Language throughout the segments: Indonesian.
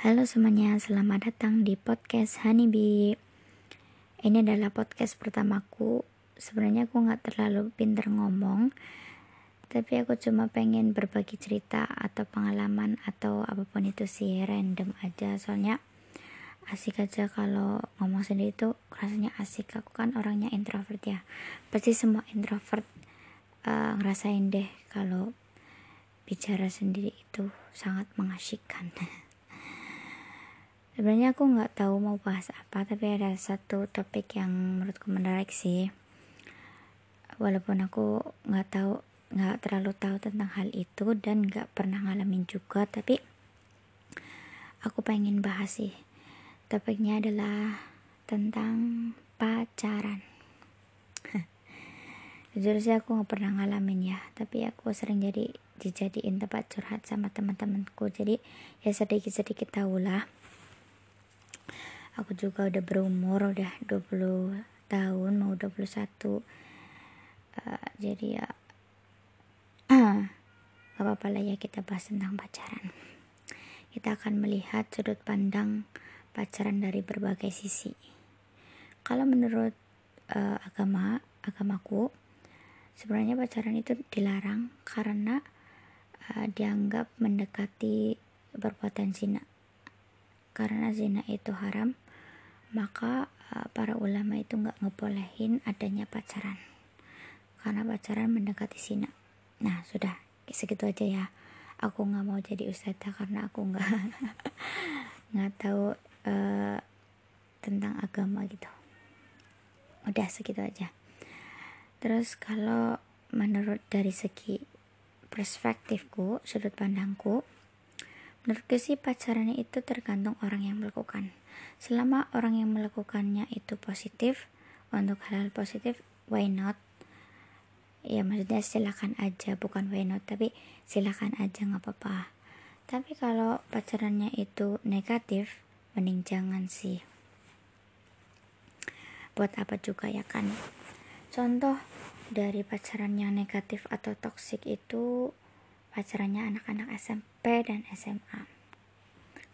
Halo semuanya, selamat datang di podcast Honeybee. Ini adalah podcast pertamaku. Sebenarnya aku nggak terlalu pinter ngomong, tapi aku cuma pengen berbagi cerita atau pengalaman atau apa pun itu sih random aja. Soalnya asik aja kalau ngomong sendiri itu rasanya asik. Aku kan orangnya introvert ya. Pasti semua introvert uh, ngerasain deh kalau bicara sendiri itu sangat mengasyikkan. sebenarnya aku nggak tahu mau bahas apa tapi ada satu topik yang menurutku menarik sih. Walaupun aku nggak tahu nggak terlalu tahu tentang hal itu dan nggak pernah ngalamin juga tapi aku pengen bahas sih. Topiknya adalah tentang pacaran. Jujur sih aku nggak pernah ngalamin ya tapi aku sering jadi dijadiin tempat curhat sama teman-temanku. Jadi ya sedikit-sedikit tahu lah aku juga udah berumur udah 20 tahun mau 21 uh, jadi ya gak apa-apa lah ya kita bahas tentang pacaran. Kita akan melihat sudut pandang pacaran dari berbagai sisi. Kalau menurut uh, agama agamaku sebenarnya pacaran itu dilarang karena uh, dianggap mendekati perbuatan zina. Karena zina itu haram maka uh, para ulama itu nggak ngebolehin adanya pacaran. Karena pacaran mendekati zina. Nah sudah segitu aja ya. Aku nggak mau jadi ustazah karena aku nggak nggak tahu uh, tentang agama gitu. Udah segitu aja. Terus kalau menurut dari segi perspektifku sudut pandangku Menurutku sih pacaran itu tergantung orang yang melakukan. Selama orang yang melakukannya itu positif, untuk hal-hal positif, why not? Ya maksudnya silakan aja, bukan why not, tapi silakan aja nggak apa-apa. Tapi kalau pacarannya itu negatif, mending jangan sih. Buat apa juga ya kan? Contoh dari pacaran yang negatif atau toksik itu pacarannya anak-anak SMP dan SMA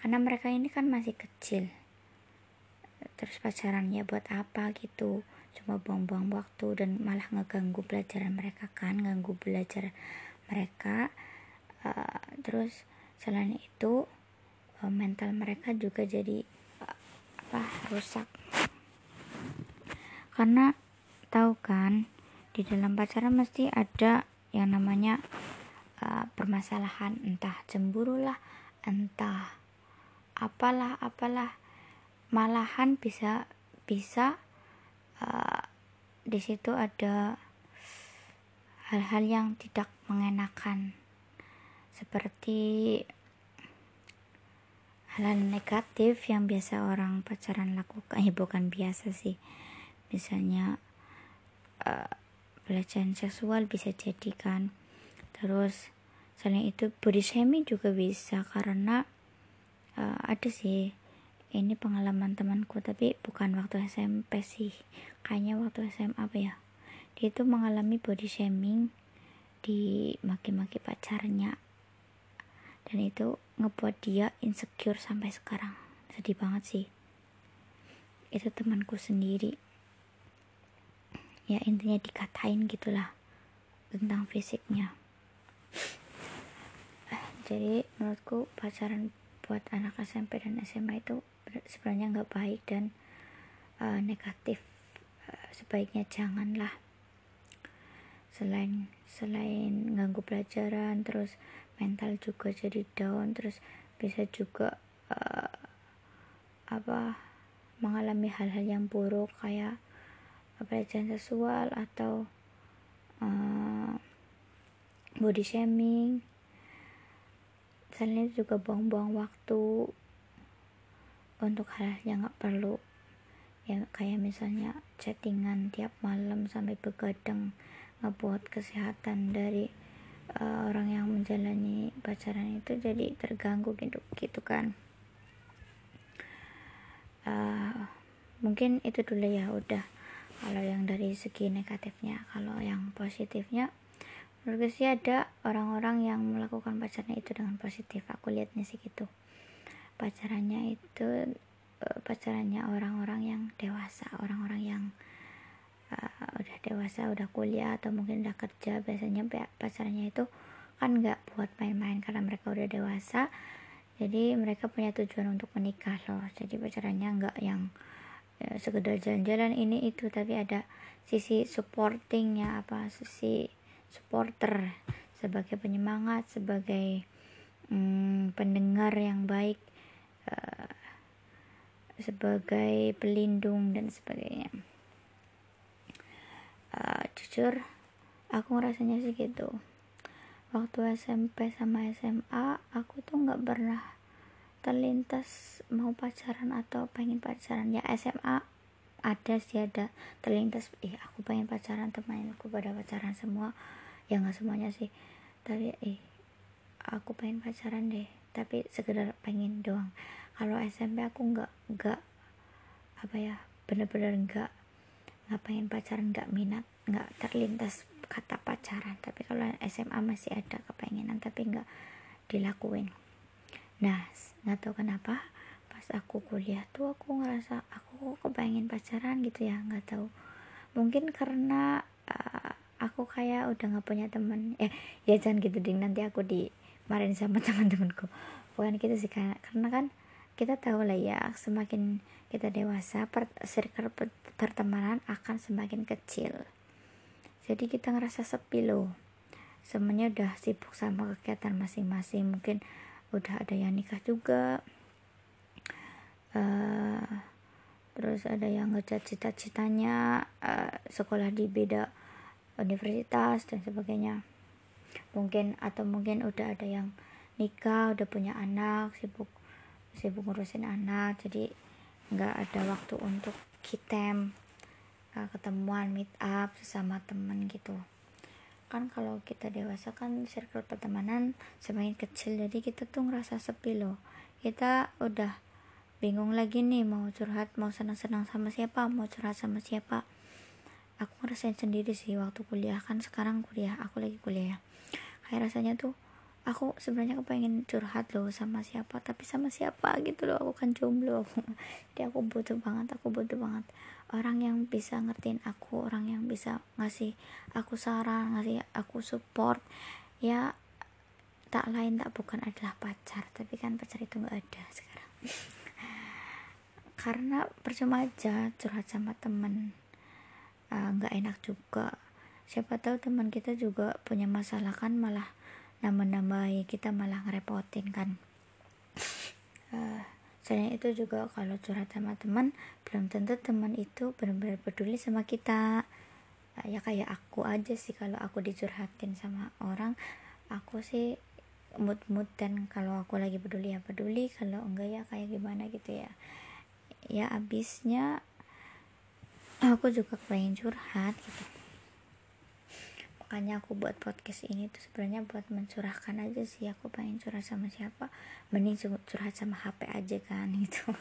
karena mereka ini kan masih kecil terus pacarannya buat apa gitu. Cuma buang-buang waktu dan malah ngeganggu pelajaran mereka kan ganggu belajar mereka. Uh, terus selain itu uh, mental mereka juga jadi uh, apa rusak. Karena tahu kan di dalam pacaran mesti ada yang namanya uh, permasalahan. Entah cemburu lah entah apalah apalah malahan bisa bisa uh, di situ ada hal-hal yang tidak mengenakan. Seperti hal-hal negatif yang biasa orang pacaran lakukan ya bukan biasa sih. Misalnya uh, pelecehan seksual bisa jadikan terus selain itu body shaming juga bisa karena uh, ada sih ini pengalaman temanku tapi bukan waktu SMP sih. Kayaknya waktu SMA apa ya? Dia itu mengalami body shaming di maki-maki pacarnya. Dan itu ngebuat dia insecure sampai sekarang. Sedih banget sih. Itu temanku sendiri. Ya intinya dikatain gitulah tentang fisiknya. Jadi menurutku pacaran buat anak SMP dan SMA itu sebenarnya nggak baik dan uh, negatif. Uh, sebaiknya janganlah. Selain selain ganggu pelajaran terus mental juga jadi down terus bisa juga uh, apa mengalami hal-hal yang buruk kayak pelecehan seksual atau uh, body shaming. Selain itu juga buang-buang waktu untuk hal yang nggak perlu. Ya kayak misalnya chattingan tiap malam sampai begadang ngebuat kesehatan dari uh, orang yang menjalani pacaran itu jadi terganggu gitu gitu kan. Uh, mungkin itu dulu ya udah. Kalau yang dari segi negatifnya kalau yang positifnya menurut sih ada orang-orang yang melakukan pacarnya itu dengan positif. Aku lihatnya sih gitu pacarannya itu uh, pacarannya orang-orang yang dewasa orang-orang yang uh, udah dewasa udah kuliah atau mungkin udah kerja biasanya pacarannya itu kan nggak buat main-main karena mereka udah dewasa. Jadi mereka punya tujuan untuk menikah loh. Jadi pacarannya nggak yang ya, sekedar jalan-jalan ini itu tapi ada sisi supportingnya apa sisi supporter sebagai penyemangat sebagai hmm, pendengar yang baik uh, sebagai pelindung dan sebagainya. Uh, jujur aku ngerasanya sih gitu. Waktu SMP sama SMA aku tuh nggak pernah terlintas mau pacaran atau pengen pacaran. Ya SMA ada sih ada terlintas. Ih aku pengen pacaran temanku pada pacaran semua. Ya nggak semuanya sih. Tapi ih aku pengen pacaran deh tapi sekedar pengen doang. Kalau SMP aku nggak nggak apa ya bener-bener nggak nggak pengen pacaran nggak minat nggak terlintas kata pacaran. Tapi kalau SMA masih ada kepengenan tapi nggak dilakuin. Nah nggak tahu kenapa pas aku kuliah tuh aku ngerasa aku kepengen pacaran? Gitu ya nggak tahu. Mungkin karena uh, aku kayak udah nggak punya temen. Eh ya jangan gitu ding. Nanti aku dimarahin sama teman-temanku. Bukan gitu sih karena, karena kan kita tahu lah ya semakin kita dewasa per, circle pertemanan akan semakin kecil. Jadi kita ngerasa sepi loh. Semuanya udah sibuk sama kegiatan masing-masing. Mungkin udah ada yang nikah juga. Uh, terus ada yang ngecat cita-citanya. Uh, sekolah di beda universitas dan sebagainya mungkin atau mungkin udah ada yang nikah udah punya anak sibuk sibuk ngurusin anak jadi nggak ada waktu untuk kitem uh, ketemuan meet up sesama teman gitu. Kan kalau kita dewasa kan circle pertemanan semakin kecil jadi kita tuh ngerasa sepi loh. Kita udah bingung lagi nih mau curhat mau senang-senang sama siapa mau curhat sama siapa aku ngerasain sendiri sih waktu kuliah kan sekarang kuliah aku lagi kuliah ya. Kayak rasanya tuh aku sebenarnya kepengen curhat loh sama siapa tapi sama siapa gitu loh aku kan jomblo. Jadi aku butuh banget aku butuh banget orang yang bisa ngertiin aku orang yang bisa ngasih aku saran ngasih aku support. Ya tak lain tak bukan adalah pacar tapi kan pacar itu nggak ada sekarang. Karena percuma aja curhat sama temen nggak uh, enak juga. Siapa tahu teman kita juga punya masalah kan malah nambah-nambahi kita malah ngerepotin kan. Uh, selain itu juga kalau curhat sama teman belum tentu teman itu benar-benar peduli sama kita. Uh, ya kayak aku aja sih kalau aku dicurhatin sama orang aku sih mood-mood dan kalau aku lagi peduli ya peduli kalau enggak ya kayak gimana gitu ya. Ya abisnya aku juga pengen curhat gitu. Makanya aku buat podcast ini tuh sebenarnya buat mencurahkan aja sih. Aku pengen curhat sama siapa? Mending curhat sama HP aja kan gitu.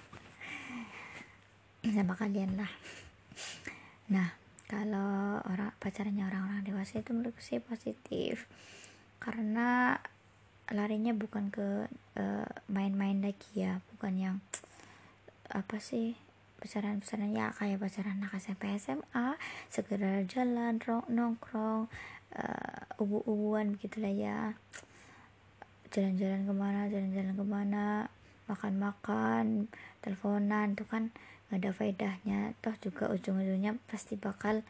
Sama kalian lah. Nah kalau orang pacarnya orang-orang dewasa itu menurutku sih positif. Karena larinya bukan ke eh, main-main uh, lagi ya. Bukan yang apa sih pacaran-pacaran ya kayak pacaran anak SMP SMA segera jalan nongkrong uh, ubu-ubuan begitulah ya. Jalan-jalan ke mana jalan-jalan ke mana makan-makan teleponan tuh kan nggak ada faedahnya. Toh juga ujung-ujungnya pasti bakal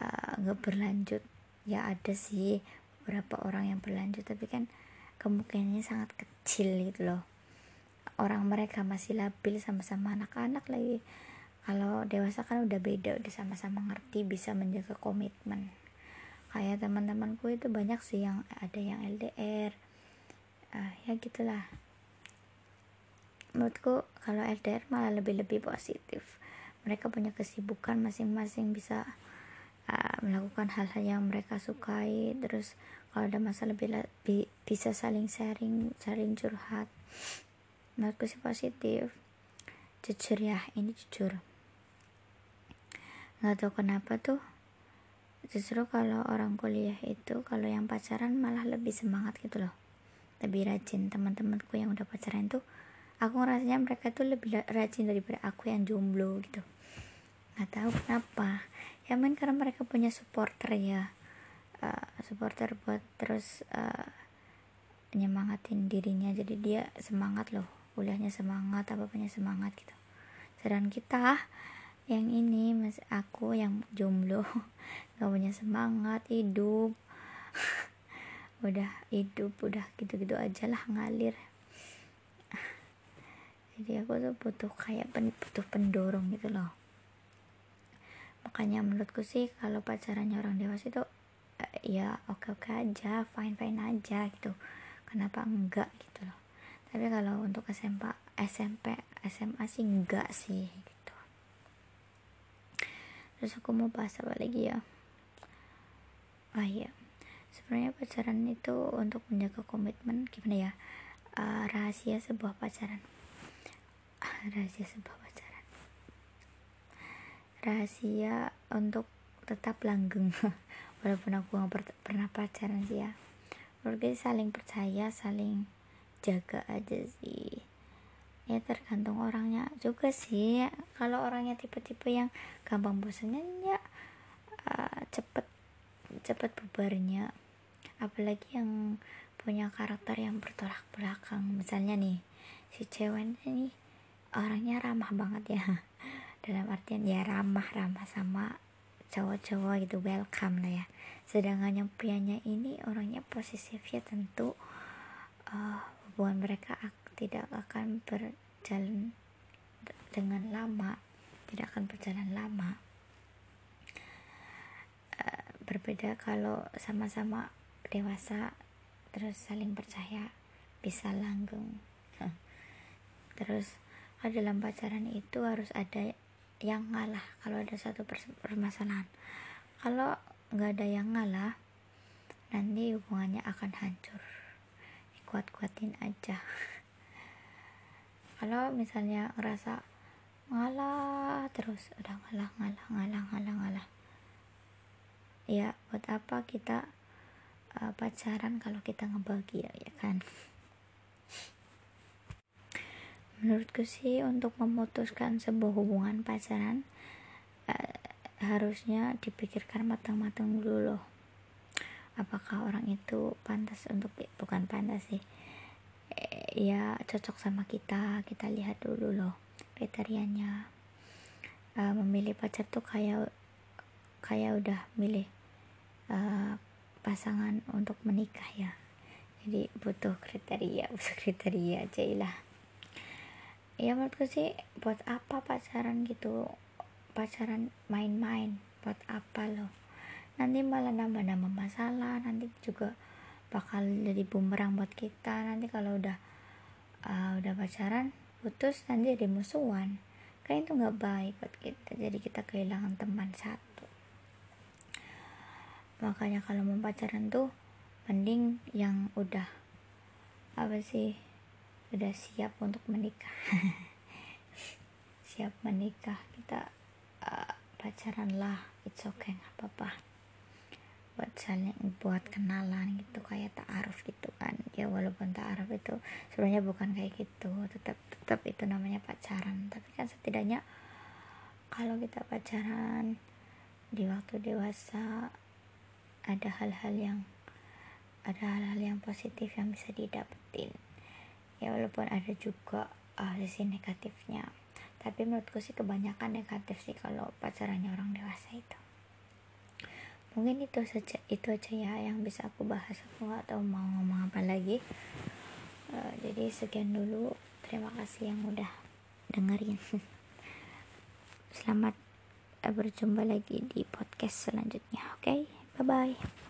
eh, nggak uh, berlanjut. Ya ada sih beberapa orang yang berlanjut tapi kan kemungkinannya sangat kecil gitu loh orang mereka masih labil sama-sama anak-anak lagi. Kalau dewasa kan udah beda udah sama-sama ngerti bisa menjaga komitmen. Kayak teman-temanku itu banyak sih yang ada yang LDR uh, ah, ya gitulah. Menurutku kalau LDR malah lebih-lebih positif. Mereka punya kesibukan masing-masing bisa uh, melakukan hal-hal yang mereka sukai. Terus kalau ada masalah lebih bisa saling sharing saling curhat menurutku sih positif. Jujur ya ini jujur. Nggak tahu kenapa tuh. Justru kalau orang kuliah itu kalau yang pacaran malah lebih semangat gitu loh. Lebih rajin. Teman-temanku yang udah pacaran tuh aku ngerasanya mereka tuh lebih rajin daripada aku yang jomblo gitu. Nggak tahu kenapa. Ya main karena mereka punya supporter ya. Uh, supporter buat terus uh, nyemangatin dirinya. Jadi dia semangat loh kuliahnya semangat apa punya semangat gitu. Sedangkan kita yang ini mas aku yang jomblo nggak punya semangat hidup. Udah hidup udah gitu-gitu aja lah ngalir. Jadi aku tuh butuh kayak pen, butuh pendorong gitu loh. Makanya menurutku sih kalau pacarannya orang dewasa itu uh, ya oke oke aja fine fine aja gitu. Kenapa enggak gitu loh tapi kalau untuk SMP SMP SMA sih enggak sih gitu. Terus aku mau bahas apa lagi ya? Oh iya. Sebenarnya pacaran itu untuk menjaga komitmen gimana ya? Uh, rahasia sebuah pacaran. Rahasia sebuah pacaran. Rahasia untuk tetap langgeng. Walaupun aku nggak pernah pacaran sih ya. Menurut saling percaya saling jaga aja sih. Ya tergantung orangnya juga sih. Kalau orangnya tipe-tipe yang gampang bosannya ya uh, cepet cepet bubarnya. Apalagi yang punya karakter yang bertolak belakang. Misalnya nih si cewek ini orangnya ramah banget ya. Dalam artian ya ramah-ramah sama cowok-cowok gitu welcome lah ya. Sedangkan yang prianya ini orangnya posesif ya tentu hubungan mereka tidak akan berjalan dengan lama tidak akan berjalan lama. Uh, berbeda kalau sama-sama dewasa terus saling percaya bisa langgeng. Terus dalam pacaran itu harus ada yang ngalah kalau ada satu permasalahan. Kalau nggak ada yang ngalah nanti hubungannya akan hancur kuat-kuatin aja. Kalau misalnya ngerasa ngalah terus udah ngalah ngalah ngalah ngalah ngalah. Ya buat apa kita uh, pacaran kalau kita ngebahagia ya kan? Menurutku sih untuk memutuskan sebuah hubungan pacaran uh, harusnya dipikirkan matang-matang dulu loh apakah orang itu pantas untuk bukan pantas sih eh, ya cocok sama kita kita lihat dulu loh kriterianya. Uh, memilih pacar tuh kayak kayak udah milih uh, pasangan untuk menikah ya. Jadi butuh kriteria butuh kriteria aja lah ya menurutku sih buat apa pacaran gitu? Pacaran main-main buat apa loh nanti malah nambah-nambah masalah nanti juga bakal jadi bumerang buat kita. Nanti kalau udah uh, udah pacaran putus nanti jadi musuhan. Kan itu nggak baik buat kita jadi kita kehilangan teman satu. Makanya kalau mau pacaran tuh mending yang udah apa sih sudah siap untuk menikah. Siap menikah kita uh, pacaran lah it's okay nggak apa-apa buat saling buat kenalan gitu kayak taaruf gitu kan. Ya walaupun taaruf itu sebenarnya bukan kayak gitu tetap tetap itu namanya pacaran. Tapi kan setidaknya kalau kita pacaran di waktu dewasa ada hal-hal yang ada hal-hal yang positif yang bisa didapetin. Ya walaupun ada juga uh, sisi negatifnya. Tapi menurutku sih kebanyakan negatif sih kalau pacarannya orang dewasa itu mungkin itu saja itu aja ya yang bisa aku bahas. Aku nggak tahu mau ngomong apa lagi. Uh, jadi sekian dulu. Terima kasih yang udah dengerin. Selamat berjumpa lagi di podcast selanjutnya oke? Okay? bye bye